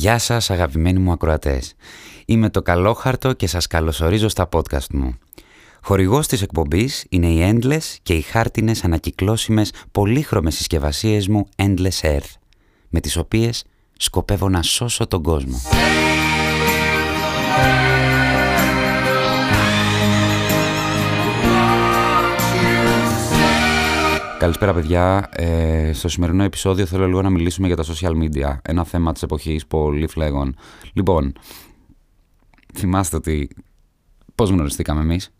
Γεια σας αγαπημένοι μου ακροατές. Είμαι το Καλόχαρτο και σας καλωσορίζω στα podcast μου. Χορηγός της εκπομπής είναι οι Endless και οι χάρτινες ανακυκλώσιμες πολύχρωμες συσκευασίες μου Endless Earth, με τις οποίες σκοπεύω να σώσω τον κόσμο. Καλησπέρα παιδιά. Ε, στο σημερινό επεισόδιο θέλω λίγο να μιλήσουμε για τα social media. Ένα θέμα της εποχής πολύ φλέγον. Λοιπόν, θυμάστε ότι πώς γνωριστήκαμε εμείς;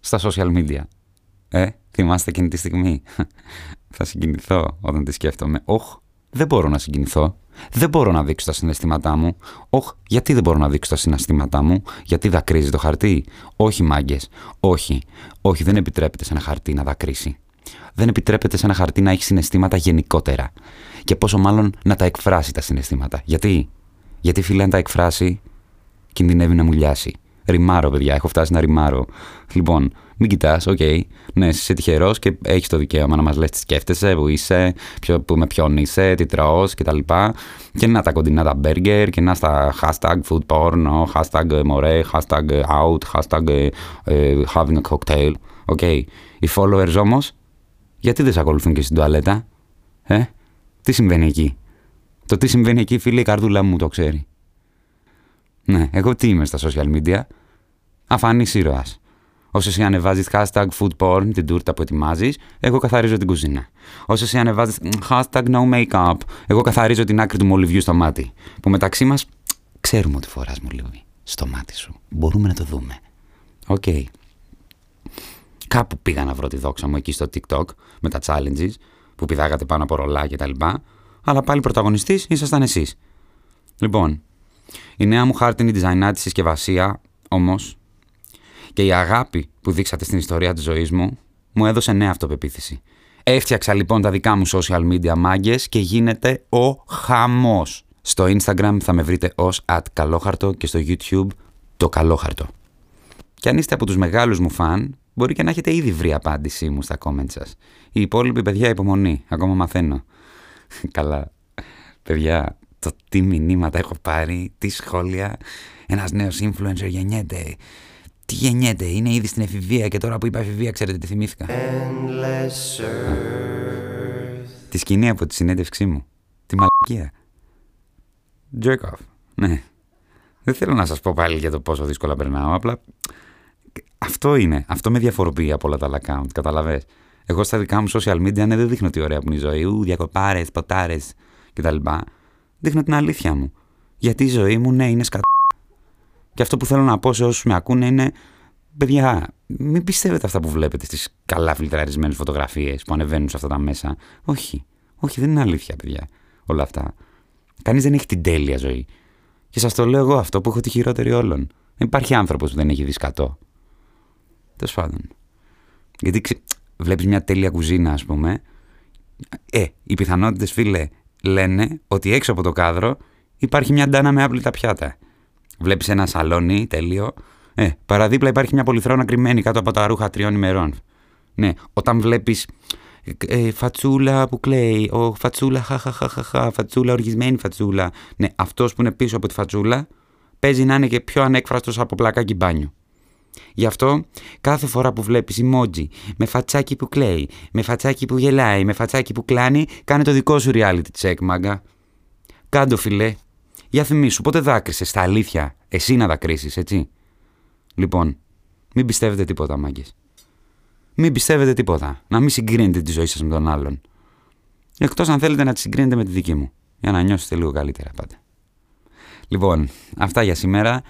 Στα social media. Ε, θυμάστε εκείνη τη στιγμή; Θα συγκινηθώ όταν τη σκέφτομαι. Όχ, δεν μπορώ να συγκινηθώ. Δεν μπορώ να δείξω τα συναισθήματά μου. Όχ, γιατί δεν μπορώ να δείξω τα συναισθήματά μου; Γιατί δακρύζει το χαρτί; Όχι, μάγκες. Όχι. Όχι, δεν επιτρέπεται σε ένα χαρτί να δακρύσει δεν επιτρέπεται σε ένα χαρτί να έχει συναισθήματα γενικότερα. Και πόσο μάλλον να τα εκφράσει τα συναισθήματα. Γιατί, Γιατί φίλε, αν τα εκφράσει, κινδυνεύει να μουλιάσει. Ριμάρω, παιδιά, έχω φτάσει να ριμάρω. Λοιπόν, μην κοιτάς, ok. Okay. Ναι, είσαι τυχερός και έχεις το δικαίωμα να μας λες τι σκέφτεσαι, που είσαι, ποιο, που, με ποιον είσαι, τι τρώω κτλ. Και να τα κοντινά τα burger και να στα hashtag food porn, hashtag more, hashtag out, hashtag uh, having a cocktail. Ok. Okay. Οι followers όμως γιατί δεν σε ακολουθούν και στην τουαλέτα, ε, τι συμβαίνει εκεί; Το τι συμβαίνει εκεί, φίλε, η καρδούλα μου το ξέρει. Ναι, εγώ τι είμαι στα social media. Αφανή ήρωας. Όσο εσύ ανεβάζεις hashtag food porn, την τούρτα που ετοιμάζεις, εγώ καθαρίζω την κουζίνα. Όσο εσύ ανεβάζεις hashtag no makeup, εγώ καθαρίζω την άκρη του μολυβιού στο μάτι. Που μεταξύ μας ξέρουμε ότι φοράς μολυβί στο μάτι σου. Μπορούμε να το δούμε. Ok. Okay. Κάπου πήγα να βρω τη δόξα μου εκεί στο TikTok με τα challenges που πηδάγατε πάνω από ρολά και τα λοιπά. Αλλά πάλι πρωταγωνιστής ήσασταν εσείς. Λοιπόν, η νέα μου χάρτινη design άτη συσκευασία όμως και η αγάπη που δείξατε στην ιστορία της ζωής μου μου έδωσε νέα αυτοπεποίθηση. Έφτιαξα λοιπόν τα δικά μου social media μάγκες και γίνεται ο χαμός. Στο Instagram θα με βρείτε ως at κωλόχαρτο και στο YouTube το καλόχαρτο. Και αν είστε από τους μεγάλους μου φαν, Μπορεί και να έχετε ήδη βρει απάντησή μου στα comments σας. Η υπόλοιπη παιδιά υπομονή. Ακόμα μαθαίνω. Καλά. Παιδιά, το τι μηνύματα έχω πάρει, τι σχόλια. Ένας νέος influencer γεννιέται. Τι γεννιέται, είναι ήδη στην εφηβεία και τώρα που είπα εφηβεία ξέρετε τι θυμήθηκα. Τη σκηνή από τη συνέντευξή μου. Τη μαλακία. Jerk off. Ναι. Δεν θέλω να σας πω πάλι για το πόσο δύσκολα περνάω, απλά αυτό είναι. Αυτό με διαφοροποιεί από όλα τα άλλα account. Καταλαβέ. Εγώ στα δικά μου social media ναι, δεν δείχνω τι ωραία που είναι η ζωή. Ου, διακοπάρες, ποτάρες κτλ. Δείχνω την αλήθεια μου. Γιατί η ζωή μου, ναι, είναι σκατά. Και αυτό που θέλω να πω σε όσους με ακούνε είναι. Παιδιά, μην πιστεύετε αυτά που βλέπετε στις καλά φιλτραρισμένες φωτογραφίες που ανεβαίνουν σε αυτά τα μέσα. Όχι. Όχι, δεν είναι αλήθεια, παιδιά. Όλα αυτά. Κανείς δεν έχει την τέλεια ζωή. Και σας το λέω εγώ αυτό που έχω τη χειρότερη όλων. Δεν υπάρχει άνθρωπος που δεν έχει δει σκατό. Τέλος πάντων. Γιατί ξε... βλέπεις μια τέλεια κουζίνα, ας πούμε. Ε, οι πιθανότητες, φίλε, λένε ότι έξω από το κάδρο υπάρχει μια ντάνα με άπλυτα πιάτα. Βλέπεις ένα σαλόνι τέλειο. Ε, παραδίπλα υπάρχει μια πολυθρόνα κρυμμένη κάτω από τα ρούχα τριών ημερών. Ναι, όταν βλέπεις ε, φατσούλα που κλαίει, ο φατσούλα, χαχαχαχαχα, φατσούλα, οργισμένη φατσούλα. Ναι, αυτός που είναι πίσω από τη φατσούλα παίζει να είναι και πιο ανέκφραστος από πλακάκι μπάνιου. Γι' αυτό κάθε φορά που βλέπεις emoji με φατσάκι που κλαίει, με φατσάκι που γελάει, με φατσάκι που κλάνει, κάνε το δικό σου reality check, μάγκα. Κάντο φιλέ. Για θυμίσου, πότε δάκρυσες στα αλήθεια, εσύ να δακρύσεις, έτσι. Λοιπόν, μην πιστεύετε τίποτα, μάγκες. Μην πιστεύετε τίποτα. Να μην συγκρίνετε τη ζωή σας με τον άλλον. Εκτός αν θέλετε να τη συγκρίνετε με τη δική μου. Για να νιώσετε λίγο καλύτερα πάντα. Λοιπόν, αυτά για σήμερα.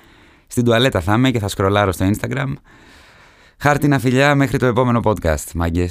Στην τουαλέτα θα είμαι και θα σκρολάρω στο Instagram. Χάρτινα φιλιά μέχρι το επόμενο podcast, μάγκες.